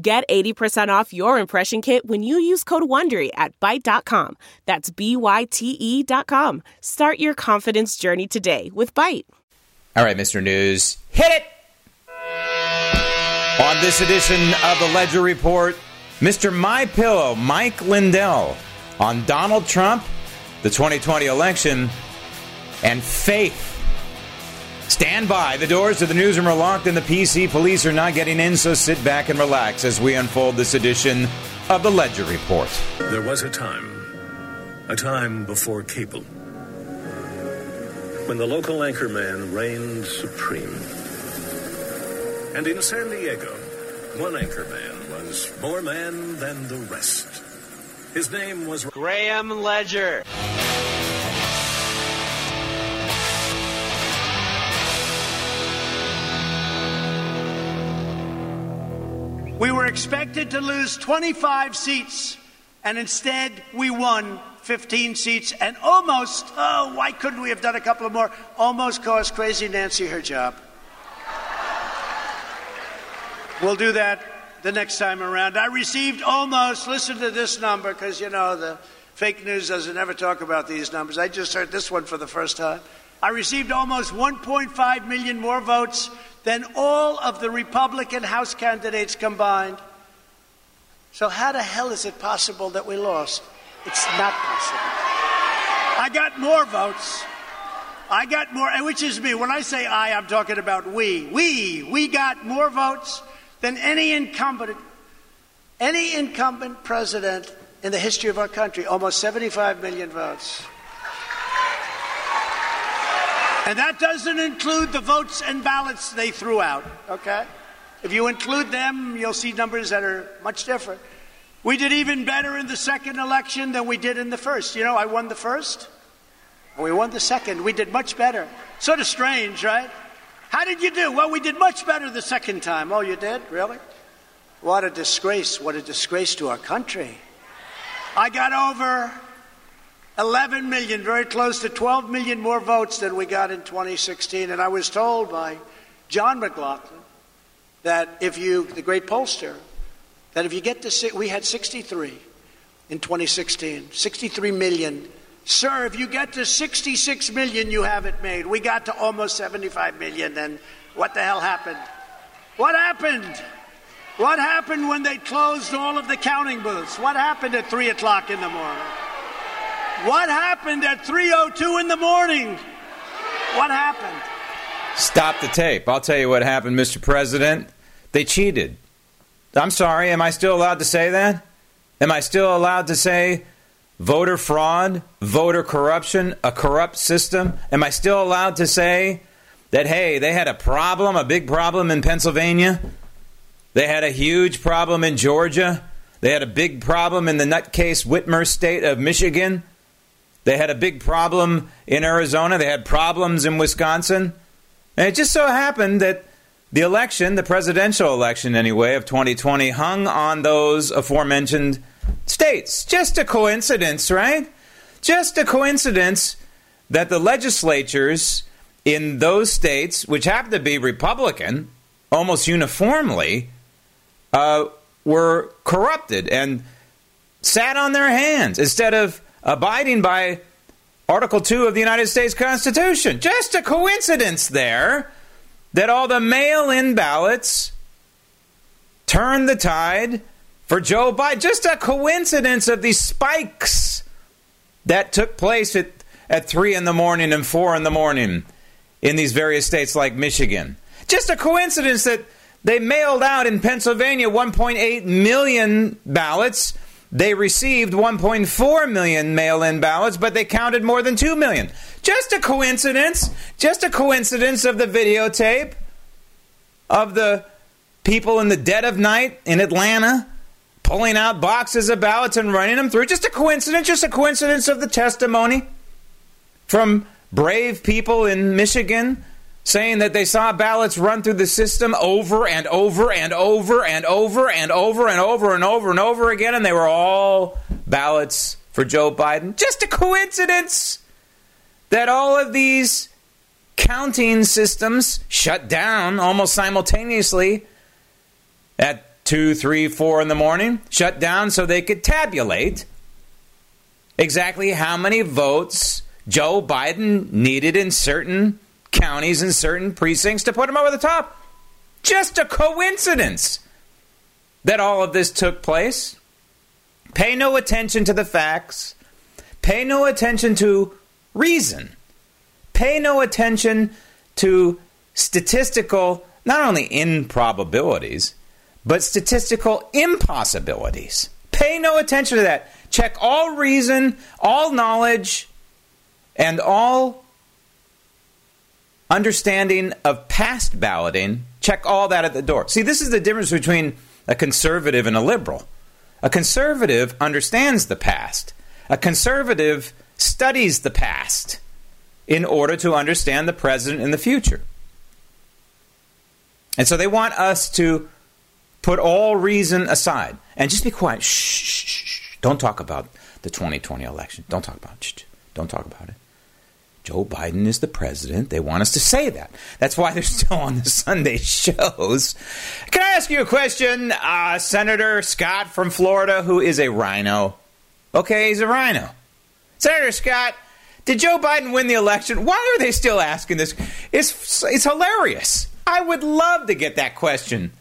Get 80% off your impression kit when you use code WONDERY at Byte.com. That's B-Y-T-E dot com. Start your confidence journey today with Byte. All right, Mr. News, hit it! On this edition of the Ledger Report, Mr. My Pillow, Mike Lindell, on Donald Trump, the 2020 election, and faith. Stand by. The doors to the newsroom are locked and the PC police are not getting in, so sit back and relax as we unfold this edition of the Ledger Report. There was a time, a time before cable, when the local anchorman reigned supreme. And in San Diego, one anchorman was more man than the rest. His name was Graham Ledger. We were expected to lose 25 seats, and instead we won 15 seats and almost, oh, why couldn't we have done a couple of more? Almost cost Crazy Nancy her job. We'll do that the next time around. I received almost, listen to this number, because you know the fake news doesn't ever talk about these numbers. I just heard this one for the first time. I received almost 1.5 million more votes than all of the Republican House candidates combined. So, how the hell is it possible that we lost? It's not possible. I got more votes. I got more, which is me. When I say I, I'm talking about we. We, we got more votes than any incumbent, any incumbent president in the history of our country. Almost 75 million votes. And that doesn't include the votes and ballots they threw out, okay? If you include them, you'll see numbers that are much different. We did even better in the second election than we did in the first. You know, I won the first, and we won the second. We did much better. Sort of strange, right? How did you do? Well, we did much better the second time. Oh, you did? Really? What a disgrace. What a disgrace to our country. I got over 11 million, very close to 12 million more votes than we got in 2016. And I was told by John McLaughlin that if you, the great pollster, that if you get to, we had 63 in 2016, 63 million. Sir, if you get to 66 million, you have it made. We got to almost 75 million, and what the hell happened? What happened? What happened when they closed all of the counting booths? What happened at 3 o'clock in the morning? What happened at 3:02 in the morning? What happened? Stop the tape. I'll tell you what happened, Mr. President. They cheated. I'm sorry, am I still allowed to say that? Am I still allowed to say voter fraud, voter corruption, a corrupt system? Am I still allowed to say that, hey, they had a problem, a big problem in Pennsylvania? They had a huge problem in Georgia? They had a big problem in the nutcase Whitmer state of Michigan? They had a big problem in Arizona. They had problems in Wisconsin. And it just so happened that the election, the presidential election anyway, of 2020, hung on those aforementioned states. Just a coincidence, right? Just a coincidence that the legislatures in those states, which happen to be Republican almost uniformly, uh, were corrupted and sat on their hands instead of abiding by Article 2 of the United States Constitution. Just a coincidence there that all the mail in ballots turned the tide for Joe Biden. Just a coincidence of these spikes that took place at, at 3 in the morning and 4 in the morning in these various states like Michigan. Just a coincidence that they mailed out in Pennsylvania 1.8 million ballots they received 1.4 million mail in ballots, but they counted more than 2 million. Just a coincidence. Just a coincidence of the videotape of the people in the dead of night in Atlanta pulling out boxes of ballots and running them through. Just a coincidence, just a coincidence of the testimony from brave people in Michigan saying that they saw ballots run through the system over and over and over and over and over and over and over and over again, and they were all ballots for Joe Biden. Just a coincidence that all of these counting systems shut down almost simultaneously at 2, 3, 4 in the morning, shut down so they could tabulate exactly how many votes Joe Biden needed in certain counties and certain precincts to put him over the top. Just a coincidence that all of this took place. Pay no attention to the facts. Pay no attention to reason. Pay no attention to statistical, not only improbabilities, but statistical impossibilities. Pay no attention to that. Check all reason, all knowledge, and all understanding of past balloting. Check all that at the door. See, this is the difference between a conservative and a liberal. A conservative understands the past. A conservative studies the past in order to understand the present and the future. And so they want us to put all reason aside and just be quiet. Shh, shh, shh. Don't talk about the 2020 election. Don't talk about it. Shh, don't talk about it. Joe Biden is the president. They want us to say that. That's why they're still on the Sunday shows. Can I ask you a question? Uh, Senator Scott from Florida, who is a rhino. Okay, he's a rhino. Senator Scott, did Joe Biden win the election? Why are they still asking this? It's, it's hilarious. I would love to get that question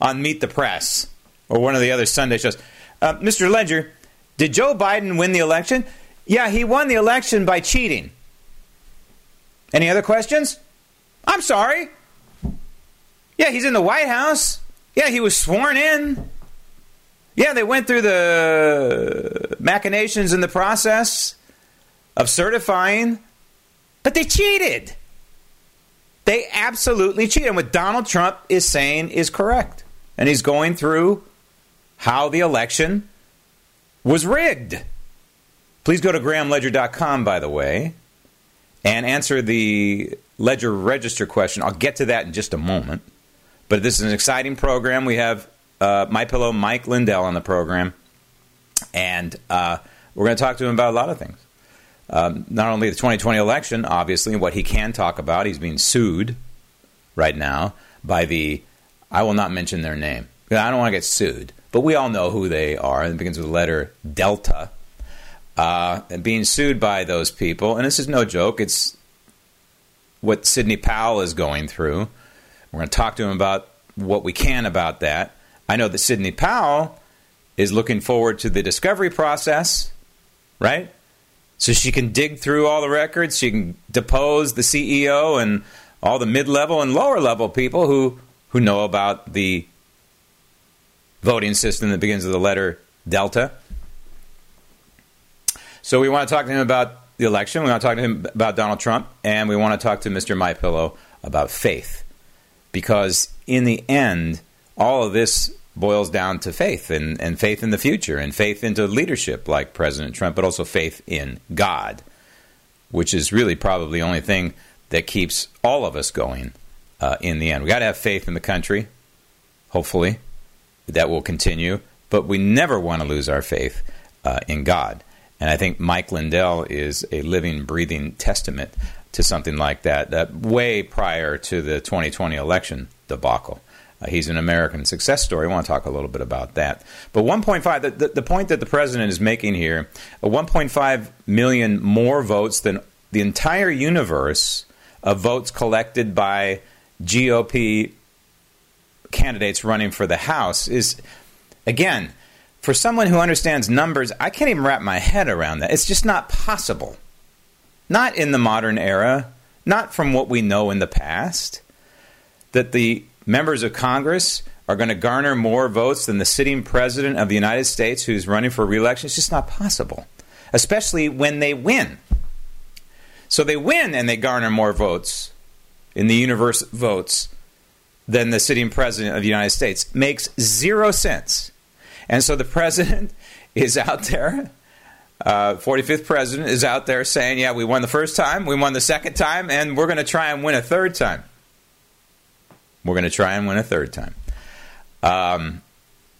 on Meet the Press or one of the other Sunday shows. Uh, Mr. Ledger, did Joe Biden win the election? Yeah, he won the election by cheating. Any other questions? I'm sorry. Yeah, he's in the White House. Yeah, he was sworn in. Yeah, they went through the machinations in the process of certifying, but they cheated. They absolutely cheated. And what Donald Trump is saying is correct. And he's going through how the election was rigged. Please go to grahamledger.com, by the way, and answer the Ledger Register question. I'll get to that in just a moment. But this is an exciting program. We have uh, My Pillow Mike Lindell on the program, and uh, we're going to talk to him about a lot of things. Um, not only the 2020 election, obviously, what he can talk about. He's being sued right now by the. I will not mention their name. I don't want to get sued, but we all know who they are. And it begins with the letter Delta uh, being sued by those people. And this is no joke. It's what Sidney Powell is going through. We're going to talk to him about what we can about that. I know that Sidney Powell is looking forward to the discovery process, right? So she can dig through all the records, she can depose the CEO and all the mid-level and lower level people who who know about the voting system that begins with the letter delta. So we want to talk to him about the election. We want to talk to him about Donald Trump, and we want to talk to Mr. My Pillow about faith, because in the end, all of this boils down to faith and, and faith in the future and faith into leadership like President Trump, but also faith in God, which is really probably the only thing that keeps all of us going uh, in the end. We got to have faith in the country, hopefully, that will continue, but we never want to lose our faith uh, in God. And I think Mike Lindell is a living, breathing testament to something like that, that way prior to the 2020 election debacle. Uh, he's an American success story. I want to talk a little bit about that. But 1.5, the, the, the point that the president is making here, 1.5 million more votes than the entire universe of votes collected by GOP candidates running for the House is, again, for someone who understands numbers, I can't even wrap my head around that. It's just not possible. Not in the modern era, not from what we know in the past, that the members of Congress are going to garner more votes than the sitting president of the United States who's running for reelection. It's just not possible, especially when they win. So they win and they garner more votes in the universe votes than the sitting president of the United States. Makes zero sense. And so the president is out there, uh, 45th president is out there saying, yeah, we won the first time, we won the second time, and we're going to try and win a third time. We're going to try and win a third time. Um,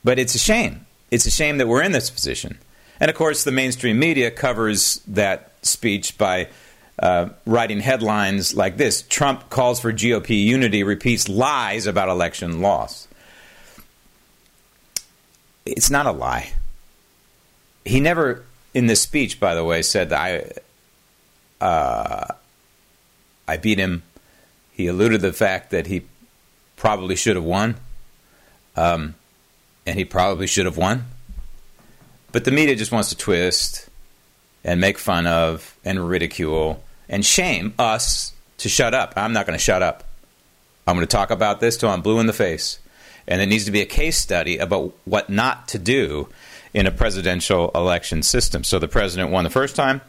but it's a shame. It's a shame that we're in this position. And of course, the mainstream media covers that speech by uh, writing headlines like this Trump calls for GOP unity, repeats lies about election loss. It's not a lie. He never, in this speech, by the way, said that I, uh, I beat him. He alluded the fact that he probably should have won, um, and he probably should have won. But the media just wants to twist and make fun of and ridicule and shame us to shut up. I'm not going to shut up. I'm going to talk about this till I'm blue in the face. And it needs to be a case study about what not to do in a presidential election system. So the president won the first time.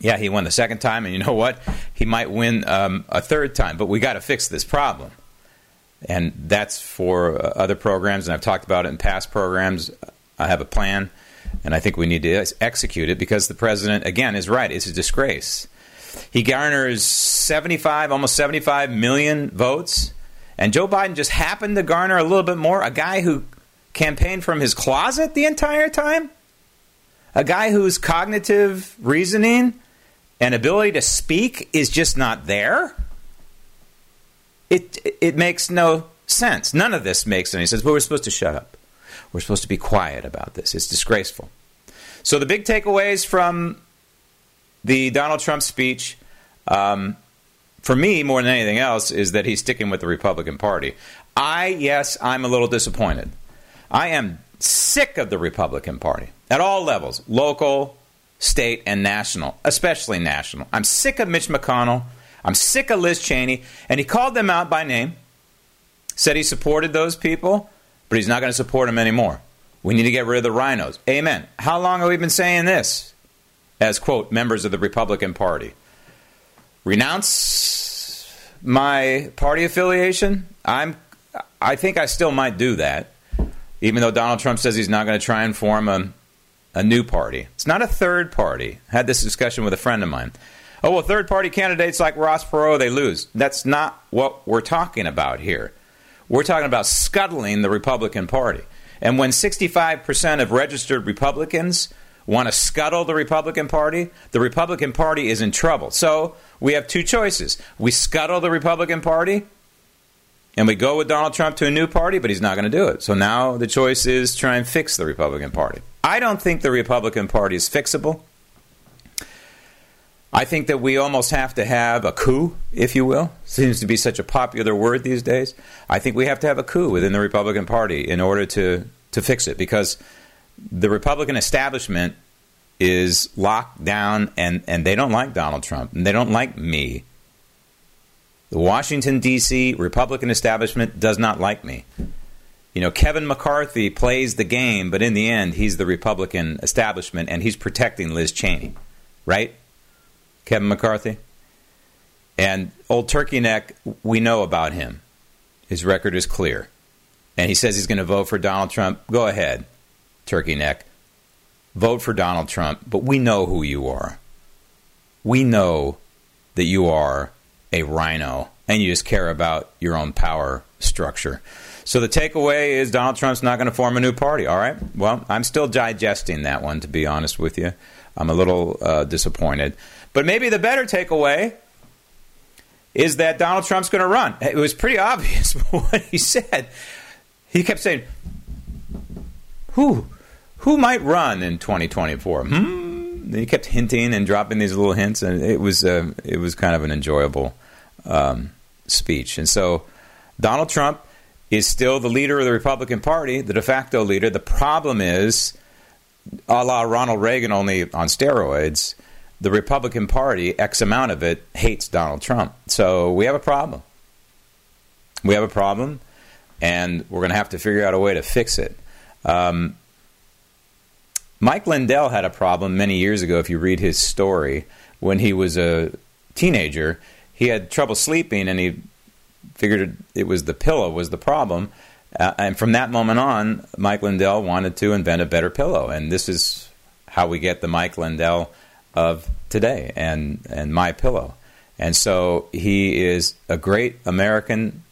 Yeah, he won the second time. And you know what? He might win um, a third time. But we got to fix this problem. And that's for uh, other programs. And I've talked about it in past programs. I have a plan and I think we need to execute it because the president, again, is right. It's a disgrace. He garners 75, almost 75 million votes, and Joe Biden just happened to garner a little bit more. A guy who campaigned from his closet the entire time? A guy whose cognitive reasoning and ability to speak is just not there? It, it makes no sense. None of this makes any sense, but we're supposed to shut up. We're supposed to be quiet about this. It's disgraceful. So, the big takeaways from the Donald Trump speech, um, for me, more than anything else, is that he's sticking with the Republican Party. I, yes, I'm a little disappointed. I am sick of the Republican Party at all levels local, state, and national, especially national. I'm sick of Mitch McConnell. I'm sick of Liz Cheney. And he called them out by name, said he supported those people but he's not going to support them anymore. We need to get rid of the rhinos. Amen. How long have we been saying this? As, quote, members of the Republican Party. Renounce my party affiliation? I'm, I think I still might do that, even though Donald Trump says he's not going to try and form a, a new party. It's not a third party. I had this discussion with a friend of mine. Oh, well, third party candidates like Ross Perot, they lose. That's not what we're talking about here. We're talking about scuttling the Republican Party. And when 65% of registered Republicans want to scuttle the Republican Party, the Republican Party is in trouble. So we have two choices. We scuttle the Republican Party and we go with Donald Trump to a new party, but he's not going to do it. So now the choice is try and fix the Republican Party. I don't think the Republican Party is fixable. I think that we almost have to have a coup, if you will. Seems to be such a popular word these days. I think we have to have a coup within the Republican Party in order to, to fix it because the Republican establishment is locked down and, and they don't like Donald Trump and they don't like me. The Washington, D.C. Republican establishment does not like me. You know, Kevin McCarthy plays the game, but in the end, he's the Republican establishment and he's protecting Liz Cheney, right? Kevin McCarthy. And old Turkey Neck, we know about him. His record is clear. And he says he's going to vote for Donald Trump. Go ahead, Turkey Neck. Vote for Donald Trump, but we know who you are. We know that you are a rhino and you just care about your own power structure. So the takeaway is Donald Trump's not going to form a new party. All right. Well, I'm still digesting that one, to be honest with you. I'm a little uh, disappointed. But maybe the better takeaway is that Donald Trump's going to run. It was pretty obvious what he said. He kept saying, "Who, who might run in 2024?" Hmm. He kept hinting and dropping these little hints, and it was uh, it was kind of an enjoyable um, speech. And so, Donald Trump is still the leader of the Republican Party, the de facto leader. The problem is, a la Ronald Reagan, only on steroids the Republican Party, X amount of it, hates Donald Trump. So we have a problem. We have a problem, and we're going to have to figure out a way to fix it. Um, Mike Lindell had a problem many years ago, if you read his story, when he was a teenager. He had trouble sleeping, and he figured it was the pillow was the problem. Uh, and from that moment on, Mike Lindell wanted to invent a better pillow, and this is how we get the Mike Lindell of today and and my pillow. And so he is a great American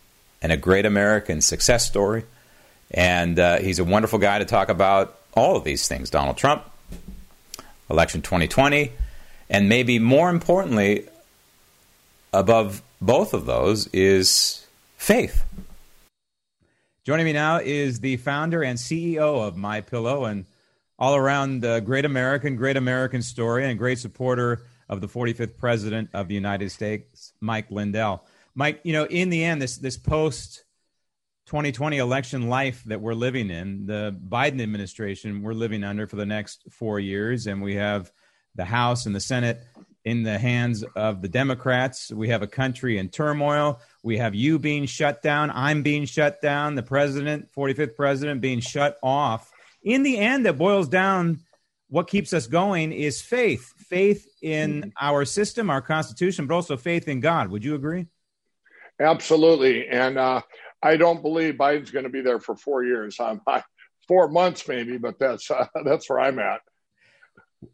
and a great American success story. And uh, he's a wonderful guy to talk about all of these things Donald Trump, election 2020, and maybe more importantly, above both of those, is faith. Joining me now is the founder and CEO of My Pillow and all around uh, great American, great American story, and great supporter of the 45th president of the United States, Mike Lindell. Mike, you know, in the end, this this post 2020 election life that we're living in, the Biden administration we're living under for the next four years, and we have the House and the Senate in the hands of the Democrats. We have a country in turmoil. We have you being shut down. I'm being shut down. The president, 45th president, being shut off. In the end, it boils down what keeps us going is faith faith in our system, our Constitution, but also faith in God. Would you agree? Absolutely. And uh, I don't believe Biden's going to be there for four years. Um, I, four months maybe, but that's uh, that's where I'm at.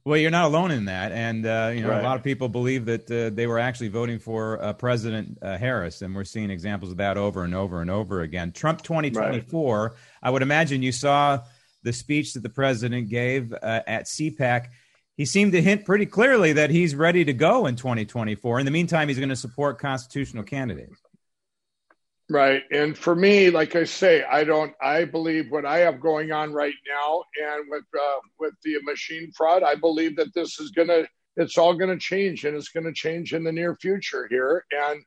Well, you're not alone in that, and uh, you know right. a lot of people believe that uh, they were actually voting for uh, President uh, Harris, and we're seeing examples of that over and over and over again. Trump 2024. Right. I would imagine you saw the speech that the president gave uh, at CPAC. He seemed to hint pretty clearly that he's ready to go in 2024. In the meantime, he's going to support constitutional candidates. Right. And for me, like I say, I don't, I believe what I have going on right now and with, uh, with the machine fraud, I believe that this is going to, it's all going to change and it's going to change in the near future here. And,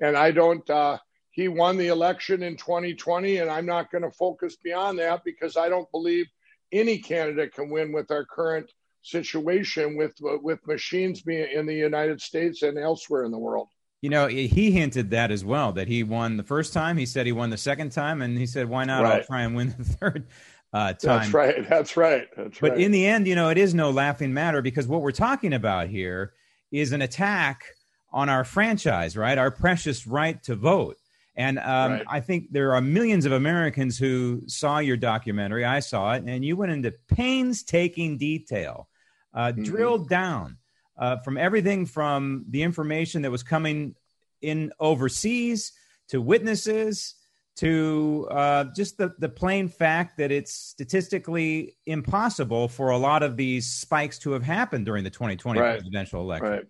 and I don't, uh, he won the election in 2020 and I'm not going to focus beyond that because I don't believe any candidate can win with our current situation with, with machines being in the United States and elsewhere in the world. You know, he hinted that as well that he won the first time. He said he won the second time, and he said, "Why not? Right. I'll try and win the third uh, time." That's right. That's right. That's but right. in the end, you know, it is no laughing matter because what we're talking about here is an attack on our franchise, right? Our precious right to vote. And um, right. I think there are millions of Americans who saw your documentary. I saw it, and you went into painstaking detail, uh, mm-hmm. drilled down uh, from everything from the information that was coming in overseas to witnesses to uh, just the, the plain fact that it's statistically impossible for a lot of these spikes to have happened during the 2020 right. presidential election. Right.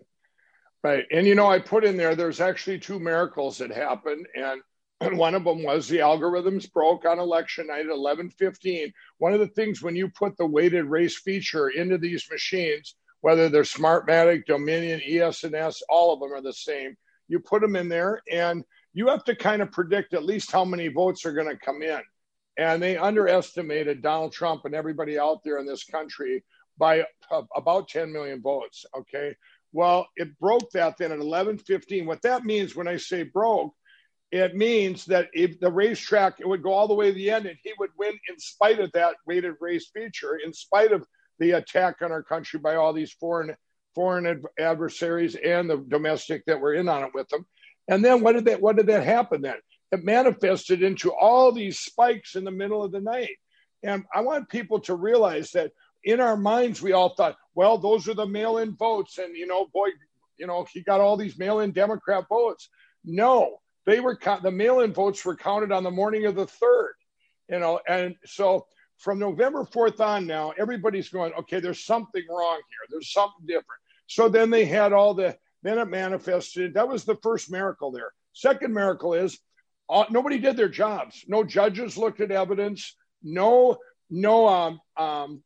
Right. And, you know, I put in there, there's actually two miracles that happened. And one of them was the algorithms broke on election night at 11:15. One of the things when you put the weighted race feature into these machines, whether they're Smartmatic, Dominion, ES&S, all of them are the same. You put them in there and you have to kind of predict at least how many votes are going to come in. And they underestimated Donald Trump and everybody out there in this country by about 10 million votes. Okay. Well, it broke that then at 11:15. What that means when I say broke, it means that if the racetrack, it would go all the way to the end and he would win in spite of that weighted race feature, in spite of the attack on our country by all these foreign foreign adversaries and the domestic that were in on it with them. And then what did that what did that happen then? It manifested into all these spikes in the middle of the night. And I want people to realize that in our minds we all thought, well, those are the mail-in votes, and you know, boy, you know, he got all these mail-in Democrat votes. No, they were the mail-in votes were counted on the morning of the third. You know, and so from November 4th on now, everybody's going, okay, there's something wrong here. There's something different. So then they had all the, then it manifested. That was the first miracle there. Second miracle is uh, nobody did their jobs. No judges looked at evidence. No, no, um, um,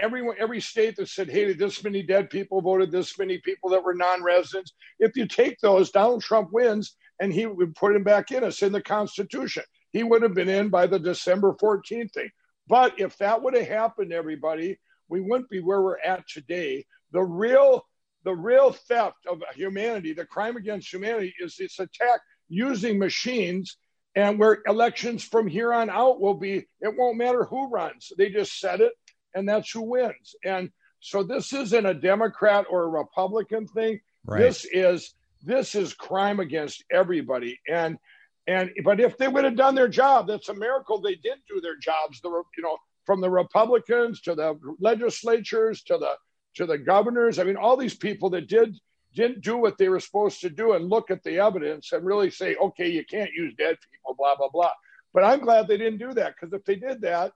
everyone, every state that said, hey, this many dead people voted, this many people that were non residents. If you take those, Donald Trump wins and he would put him back in. It's in the Constitution. He would have been in by the December 14th thing. But if that would have happened, everybody, we wouldn't be where we're at today. The real, the real theft of humanity, the crime against humanity, is this attack using machines. And where elections from here on out will be, it won't matter who runs. They just set it, and that's who wins. And so this isn't a Democrat or a Republican thing. Right. This is this is crime against everybody. And And but if they would have done their job, that's a miracle they did do their jobs. The you know from the Republicans to the legislatures to the to the governors. I mean, all these people that did didn't do what they were supposed to do and look at the evidence and really say, okay, you can't use dead people, blah blah blah. But I'm glad they didn't do that because if they did that,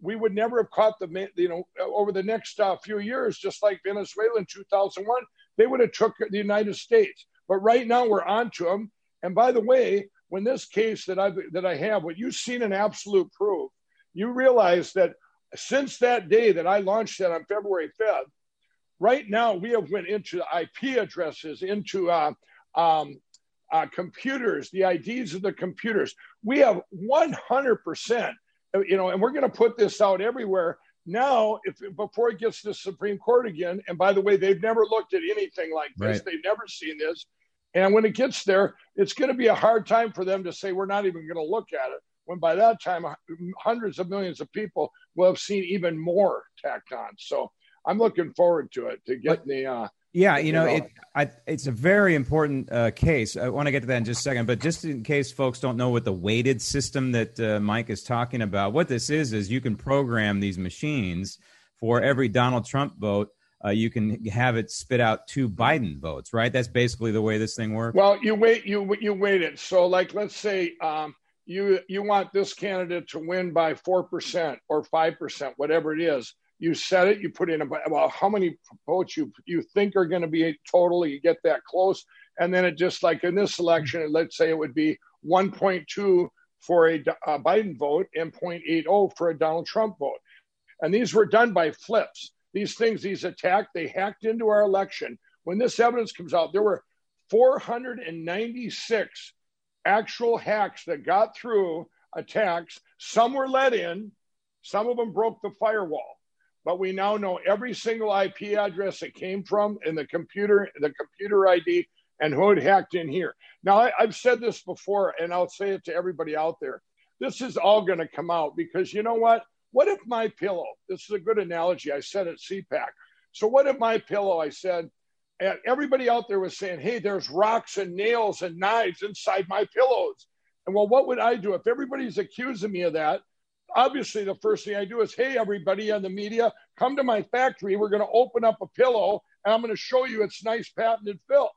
we would never have caught the you know over the next uh, few years, just like Venezuela in 2001, they would have took the United States. But right now we're on to them. And by the way, when this case that I that I have, what you've seen in absolute proof, you realize that since that day that I launched that on February 5th, right now we have went into IP addresses, into uh, um, uh, computers, the IDs of the computers. We have 100%, you know, and we're going to put this out everywhere. Now, if before it gets to the Supreme Court again, and by the way, they've never looked at anything like this. Right. They've never seen this. And when it gets there, it's going to be a hard time for them to say we're not even going to look at it. When by that time, hundreds of millions of people will have seen even more tacked on. So I'm looking forward to it to get the. Uh, yeah, you know, it, I, it's a very important uh, case. I want to get to that in just a second, but just in case folks don't know what the weighted system that uh, Mike is talking about, what this is is you can program these machines for every Donald Trump vote. Uh, you can have it spit out two Biden votes, right? That's basically the way this thing works. Well, you wait, you you wait it. So, like, let's say um, you you want this candidate to win by four percent or five percent, whatever it is you set it, you put in about how many votes you you think are going to be total. You get that close, and then it just like in this election, let's say it would be 1.2 for a, a Biden vote and 0.80 for a Donald Trump vote, and these were done by flips. These things, these attacks, they hacked into our election. When this evidence comes out, there were 496 actual hacks that got through attacks. Some were let in, some of them broke the firewall but we now know every single IP address it came from and the computer, the computer ID, and who had hacked in here. Now, I, have said this before, and I'll say it to everybody out there. This is all going to come out because you know what? What if my pillow? This is a good analogy. I said at CPAC. So, what if my pillow? I said, and everybody out there was saying, "Hey, there's rocks and nails and knives inside my pillows." And well, what would I do if everybody's accusing me of that? obviously the first thing I do is, hey, everybody on the media, come to my factory. We're going to open up a pillow and I'm going to show you its nice patented fill.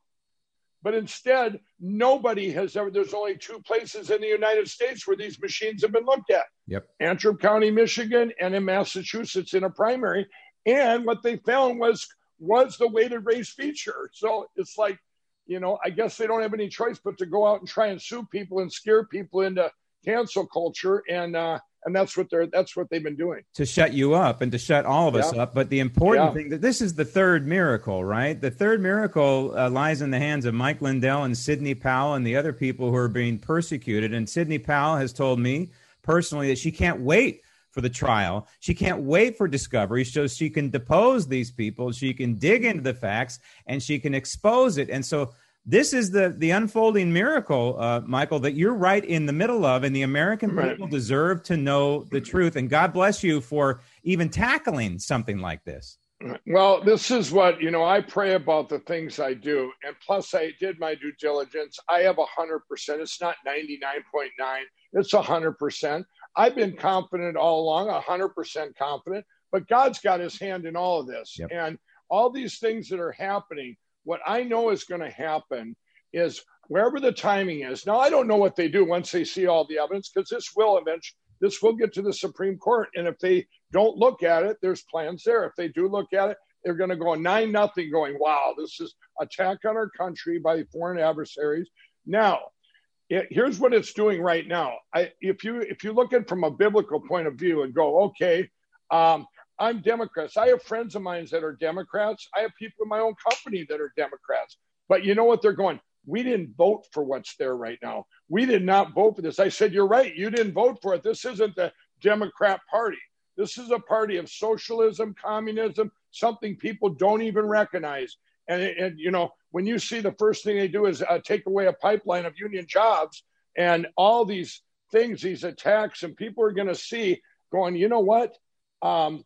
But instead, nobody has ever, there's only two places in the United States where these machines have been looked at. Yep. Antrim County, Michigan, and in Massachusetts in a primary. And what they found was was the weighted race feature. So it's like, you know, I guess they don't have any choice but to go out and try and sue people and scare people into cancel culture. And uh, and that's what they're that's what they've been doing. To shut you up and to shut all of us up. But the important yeah. thing that this is the third miracle right? The third miracle uh, lies in the hands of mike lindell and sidney powell and the other people who are being persecuted. And sidney powell has told me personally that she can't wait for the trial. She can't wait for discovery so she can depose these people. She can dig into the facts and she can expose it. And so this is the the unfolding miracle, uh, Michael, that you're right in the middle of, and the American right. people deserve to know the truth. And God bless you for even tackling something like this. Well, this is what you know. I pray about the things I do, and plus, I did my due diligence. I have a hundred percent. It's not ninety nine point nine. It's a hundred percent. I've been confident all along, a hundred percent confident. But God's got His hand in all of this, yep. and all these things that are happening what I know is going to happen is wherever the timing is. Now, I don't know what they do once they see all the evidence because this will eventually this will get to the Supreme Court, and if they don't look at it, there's plans there. If they do look at it, they're going to go nine nothing, going, "Wow, this is attack on our country by foreign adversaries." Now, it, here's what it's doing right now. I, if you if you look at from a biblical point of view and go, okay, um, I'm Democrats. I have friends of mine that are Democrats. I have people in my own company that are Democrats. But you know what? They're going, we didn't vote for what's there right now. We did not vote for this. I said, You're right. You didn't vote for it. This isn't the Democrat Party. This is a party of socialism, communism, something people don't even recognize. And, and you know, when you see the first thing they do is uh, take away a pipeline of union jobs and all these things, these attacks, and people are going to see going, you know what? Um,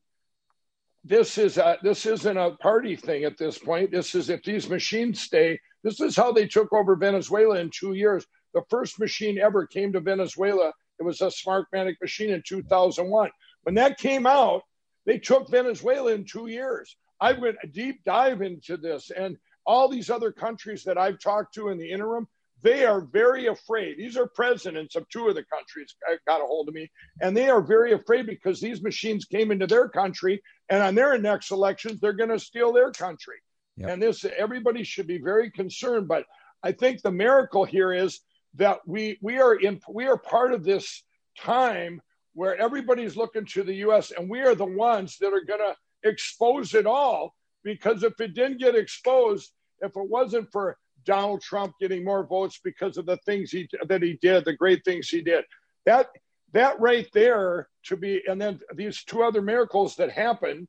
this is a, this isn't a party thing at this point. This is if these machines stay. This is how they took over Venezuela in two years. The first machine ever came to Venezuela. It was a Smartmatic machine in 2001. When that came out, they took Venezuela in two years. I went a deep dive into this, and all these other countries that I've talked to in the interim, they are very afraid. These are presidents of two of the countries uh, got a hold of me, and they are very afraid because these machines came into their country, and on their next elections, they're going to steal their country. Yep. And this, everybody should be very concerned. But I think the miracle here is that we we are in we are part of this time where everybody's looking to the U.S. and we are the ones that are going to expose it all. Because if it didn't get exposed, if it wasn't for Donald Trump getting more votes because of the things he that he did, the great things he did, that that right there to be, and then these two other miracles that happen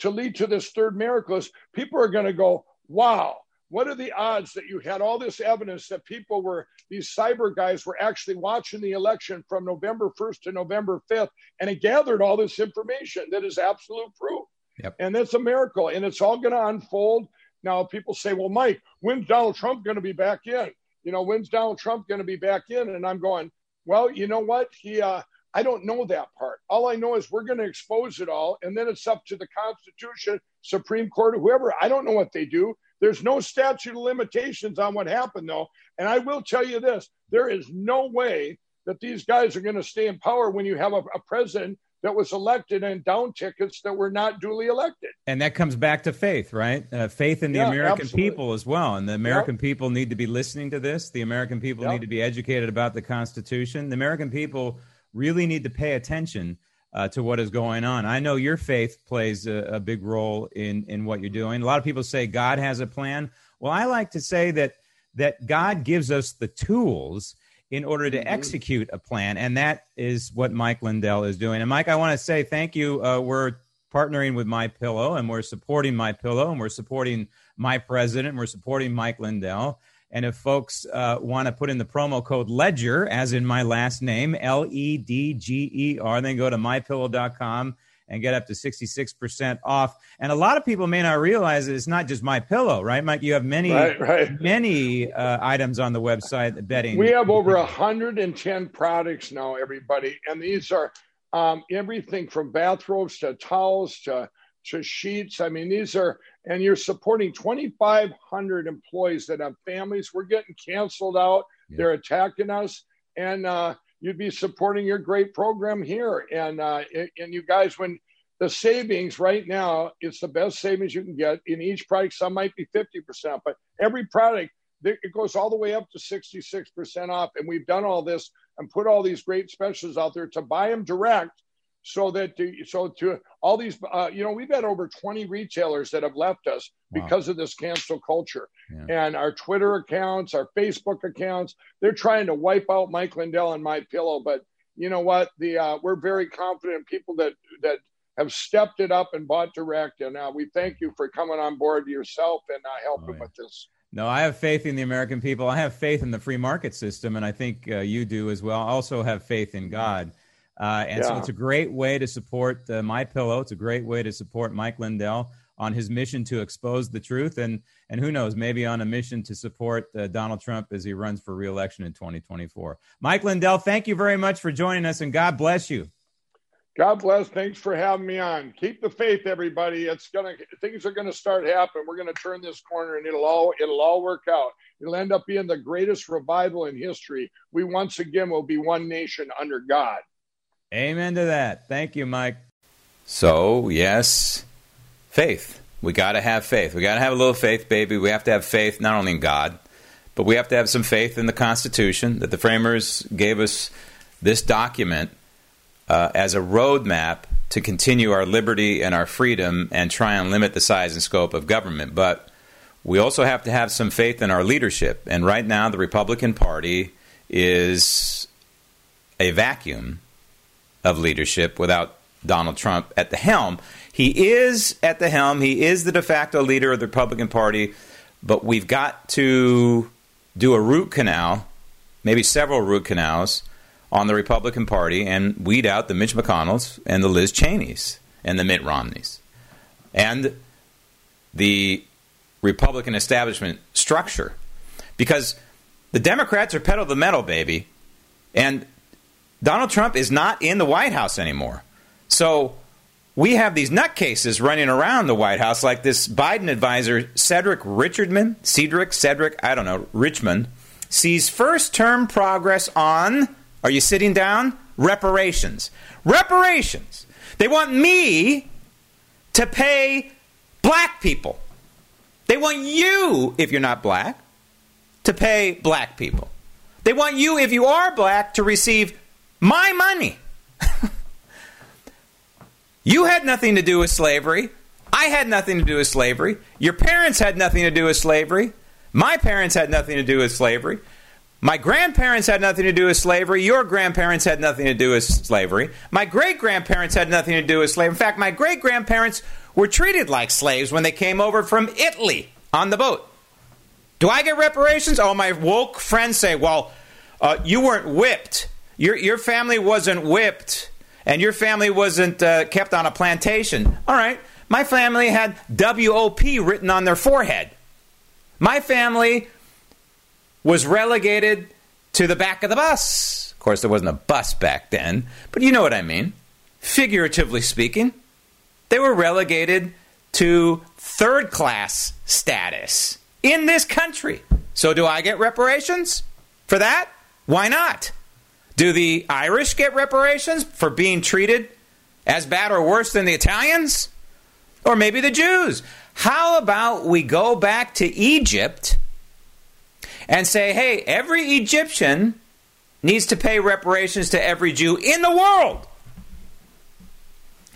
to lead to this third miracle is people are going to go, wow, what are the odds that you had all this evidence that people were these cyber guys were actually watching the election from November 1st to November 5th and it gathered all this information that is absolute proof. Yep. And that's a miracle and it's all going to unfold. Now people say, "Well, Mike, when's Donald Trump going to be back in?" You know, when's Donald Trump going to be back in? And I'm going, "Well, you know what? He uh I don't know that part. All I know is we're going to expose it all, and then it's up to the Constitution, Supreme Court, or whoever. I don't know what they do. There's no statute of limitations on what happened, though. And I will tell you this there is no way that these guys are going to stay in power when you have a, a president that was elected and down tickets that were not duly elected. And that comes back to faith, right? Uh, faith in the yeah, American absolutely. people as well. And the American yep. people need to be listening to this. The American people yep. need to be educated about the Constitution. The American people really need to pay attention uh, to what is going on. I know your faith plays a, a, big role in in what you're doing. A lot of people say God has a plan. Well, I like to say that that God gives us the tools in order to mm-hmm. execute a plan, and that is what Mike Lindell is doing. And Mike, I want to say thank you. Uh, we're partnering with My Pillow, and we're supporting My Pillow, and we're supporting my president. And we're supporting Mike Lindell. And if folks uh, want to put in the promo code LEDGER, as in my last name, L E D G E R, then go to mypillow.com and get up to 66% off. And a lot of people may not realize that it's not just my pillow, right, Mike? You have many, right, right. many uh, items on the website betting. We have over 110 products now, everybody. And these are um, everything from bathrobes to towels to to sheets. I mean, these are, and you're supporting 2,500 employees that have families. We're getting canceled out. Yeah. They're attacking us. And uh, you'd be supporting your great program here. And, uh, and you guys, when the savings right now, it's the best savings you can get in each product. Some might be 50%, but every product, it goes all the way up to 66% off. And we've done all this and put all these great specials out there to buy them direct so that so to all these uh, you know we've had over 20 retailers that have left us wow. because of this cancel culture yeah. and our twitter accounts our facebook accounts they're trying to wipe out mike lindell and my pillow but you know what the uh, we're very confident people that that have stepped it up and bought direct and uh, we thank you for coming on board yourself and uh, helping oh, yeah. with this no, I have faith in the American people. I have faith in the free market system, and I think uh, you do as well. I also have faith in God. Uh, and yeah. so it's a great way to support uh, my pillow. It's a great way to support Mike Lindell on his mission to expose the truth, and and who knows, maybe on a mission to support uh, Donald Trump as he runs for reelection in 2024. Mike Lindell, thank you very much for joining us, and God bless you. God bless. Thanks for having me on. Keep the faith, everybody. It's gonna things are gonna start happening. We're gonna turn this corner, and it'll all it'll all work out. It'll end up being the greatest revival in history. We once again will be one nation under God. Amen to that. Thank you, Mike. So, yes, faith. We got to have faith. We got to have a little faith, baby. We have to have faith not only in God, but we have to have some faith in the Constitution that the framers gave us this document uh, as a roadmap to continue our liberty and our freedom and try and limit the size and scope of government. But we also have to have some faith in our leadership. And right now, the Republican Party is a vacuum of leadership without Donald Trump at the helm. He is at the helm, he is the de facto leader of the Republican Party, but we've got to do a root canal, maybe several root canals on the Republican Party and weed out the Mitch McConnells and the Liz Cheneys and the Mitt Romneys and the Republican establishment structure. Because The Democrats are pedal to the metal, baby. And Donald Trump is not in the White House anymore. So we have these nutcases running around the White House like this Biden advisor, Cedric Richardman, Cedric, Cedric, I don't know, Richmond, sees first term progress on, are you sitting down? Reparations. Reparations. They want me to pay black people. They want you, if you're not black, to pay black people. They want you, if you are black, to receive my money. you had nothing to do with slavery. I had nothing to do with slavery. Your parents had nothing to do with slavery. My parents had nothing to do with slavery. My grandparents had nothing to do with slavery. Your grandparents had nothing to do with slavery. My great grandparents had nothing to do with slavery. In fact, my great grandparents were treated like slaves when they came over from Italy on the boat. Do I get reparations? Oh, my woke friends say, well, uh, you weren't whipped. Your, your family wasn't whipped, and your family wasn't uh, kept on a plantation. All right. My family had WOP written on their forehead. My family was relegated to the back of the bus. Of course, there wasn't a bus back then, but you know what I mean. Figuratively speaking, they were relegated to third class status in this country. So, do I get reparations for that? Why not? Do the Irish get reparations for being treated as bad or worse than the Italians? Or maybe the Jews? How about we go back to Egypt and say, hey, every Egyptian needs to pay reparations to every Jew in the world?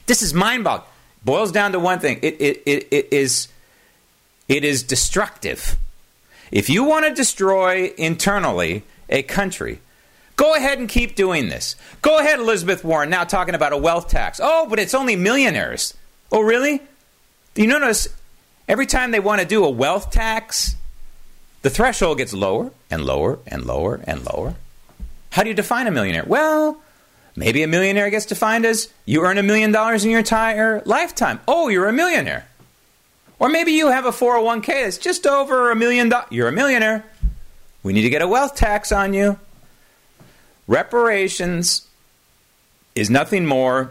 This is mind boggling. Boils down to one thing it, it, it, it, is, it is destructive. If you want to destroy internally a country. Go ahead and keep doing this. Go ahead, Elizabeth Warren, now talking about a wealth tax. Oh, but it's only millionaires. Oh, really? You notice every time they want to do a wealth tax, the threshold gets lower and lower and lower and lower. How do you define a millionaire? Well, maybe a millionaire gets defined as you earn a million dollars in your entire lifetime. Oh, you're a millionaire. Or maybe you have a 401k that's just over a million dollars. You're a millionaire. We need to get a wealth tax on you. Reparations is nothing more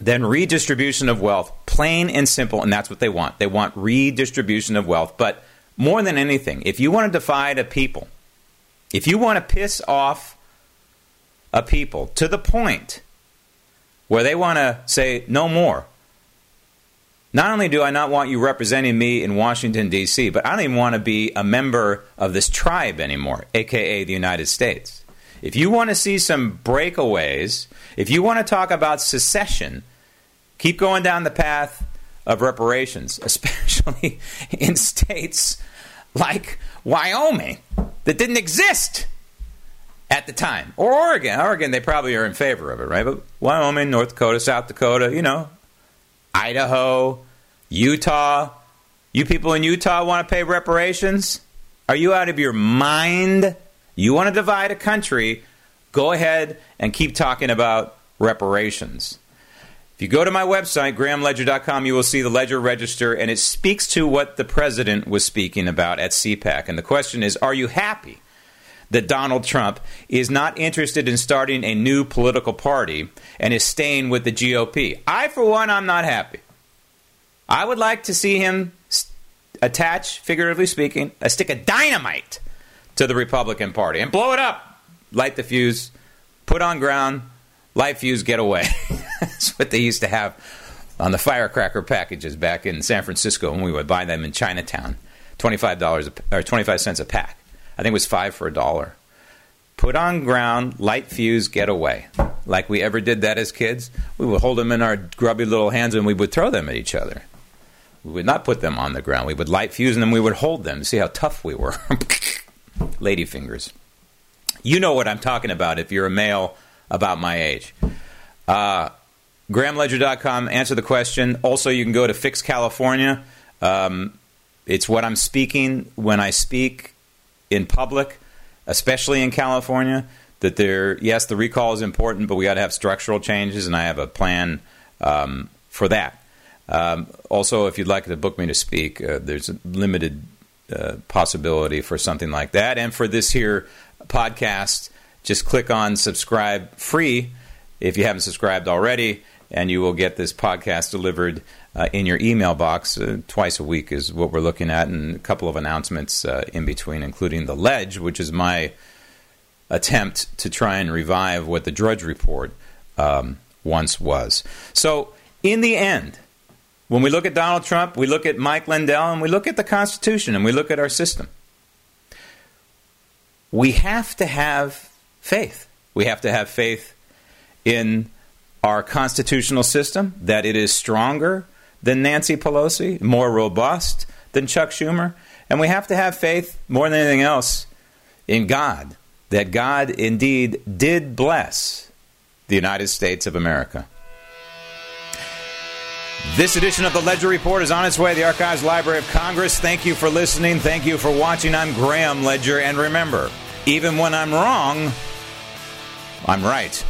than redistribution of wealth, plain and simple, and that's what they want. They want redistribution of wealth. But more than anything, if you want to divide a people, if you want to piss off a people to the point where they want to say no more, not only do I not want you representing me in Washington, D.C., but I don't even want to be a member of this tribe anymore, aka the United States. If you want to see some breakaways, if you want to talk about secession, keep going down the path of reparations, especially in states like Wyoming that didn't exist at the time, or Oregon. Oregon, they probably are in favor of it, right? But Wyoming, North Dakota, South Dakota, you know, Idaho, Utah. You people in Utah want to pay reparations? Are you out of your mind? You want to divide a country? Go ahead and keep talking about reparations. If you go to my website, grahamledger.com, you will see the Ledger Register, and it speaks to what the president was speaking about at CPAC. And the question is Are you happy that Donald Trump is not interested in starting a new political party and is staying with the GOP. I, for one, I'm not happy. I would like to see him attach, figuratively speaking, a stick of dynamite to the Republican Party and blow it up, light the fuse, put on ground, light fuse, get away. That's what they used to have on the firecracker packages back in San Francisco when we would buy them in Chinatown, twenty-five dollars or twenty-five cents a pack. I think it was five for a dollar. Put on ground, light fuse, get away. Like we ever did that as kids, we would hold them in our grubby little hands and we would throw them at each other. We would not put them on the ground. We would light fuse them. We would hold them to see how tough we were. Lady fingers. You know what I'm talking about if you're a male about my age. Uh, GrahamLedger.com. Answer the question. Also, you can go to Fix California. Um, it's what I'm speaking when I speak in public, especially in California, that there, yes, the recall is important, but we got to have structural changes, and I have a plan um, for that. Um, also, if you'd like to book me to speak, uh, there's limited uh, possibility for something like that. And for this here podcast, just click on subscribe free if you haven't subscribed already, and you will get this podcast delivered uh, in your email box uh, twice a week, is what we're looking at, and a couple of announcements uh, in between, including The Ledge, which is my attempt to try and revive what the Drudge Report um, once was. So, in the end, when we look at Donald Trump, we look at Mike Lindell, and we look at the Constitution, and we look at our system. We have to have faith. We have to have faith in our constitutional system, that it is stronger than Nancy Pelosi, more robust than Chuck Schumer. And we have to have faith more than anything else in God, that God indeed did bless the United States of America. This edition of the Ledger Report is on its way to the Archives Library of Congress. Thank you for listening. Thank you for watching. I'm Graham Ledger. And remember, even when I'm wrong, I'm right.